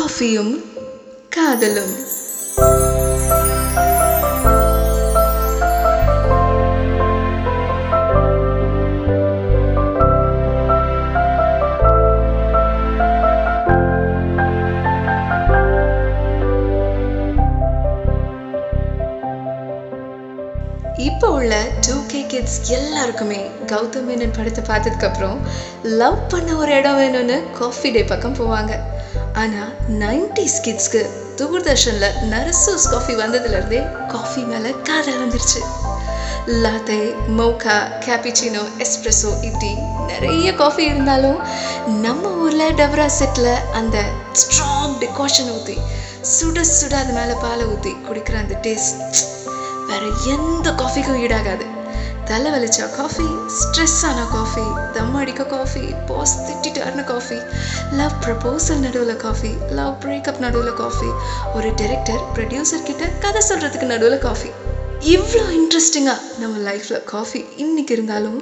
காஃபியும் காதலும். இப்போ உள்ள டூ கே கிட்ஸ் எல்லாருக்குமே கௌதம் மேனன் படத்தை பார்த்ததுக்கப்புறம் லவ் பண்ண ஒரு இடம் வேணும்னு காஃபி டே பக்கம் போவாங்க. ஆனால் நைன்டிஸ் ஸ்கிட்ஸ்க்கு தூர்தர்ஷனில் நரசூஸ் காஃபி வந்ததுலேருந்தே காஃபி மேலே காதல் வந்துருச்சு. லாத்தே மோக்கா கேப்பிச்சினோ எஸ்ப்ரெஸோ இப்படி நிறைய காஃபி இருந்தாலும் நம்ம ஊரில் டபரா செட்டில் அந்த ஸ்ட்ராங் டிகாஷன் ஊற்றி சுட சுட அது மேலே பாலை ஊற்றி குடிக்கிற அந்த டேஸ்ட் வேற எந்த காஃபிக்கும் ஈடாகாது. தலை வலிச்சா காஃபி ஸ்ட்ரெஸ் ஆன காஃபி தம் அடிக்க காஃபி பாஸ் திட்டிட்டாருன காஃபி லவ் ப்ரப்போசல் நடுவில் காஃபி லவ் பிரேக்கப் நடுவில் காஃபி ஒரு டைரக்டர் ப்ரொடியூசர் கிட்ட கதை சொல்கிறதுக்கு நடுவில் காஃபி இவ்வளோ இன்ட்ரெஸ்டிங்காக நம்ம லைஃப்பில் காஃபி இன்றைக்கி இருந்தாலும்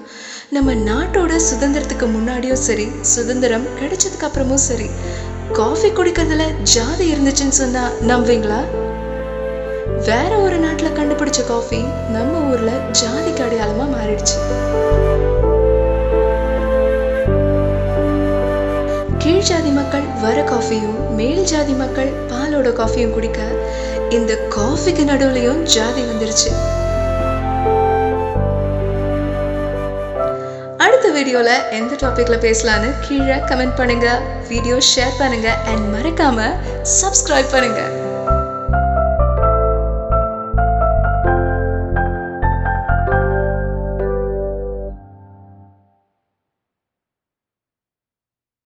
நம்ம நாட்டோட சுதந்திரத்துக்கு முன்னாடியும் சரி சுதந்திரம் கிடைச்சதுக்கு அப்புறமும் சரி காஃபி குடிக்கிறதுல ஜாதி இருந்துச்சுன்னு சொன்னால் நம்புவீங்களா? வேற ஒரு நாட்டில் கண்டுபிடிச்ச காஃபி நம்ம ஊர்ல ஜாதிக்கு அடையாளமா மாறிடுச்சு. கீழ் ஜாதி மக்கள் வர காஃபியும் மேல் ஜாதி மக்கள் பாலோட காஃபியும் குடிக்க இந்த காஃபிக்கு நடுவுலயும் ஜாதி வந்துருச்சு. அடுத்த வீடியோல எந்த டாபிக்ல பேசலான்னு கீழே கமெண்ட் பண்ணுங்க. வீடியோ ஷேர் பண்ணுங்க அண்ட் மறக்காம சப்ஸ்கிரைப் பண்ணுங்க.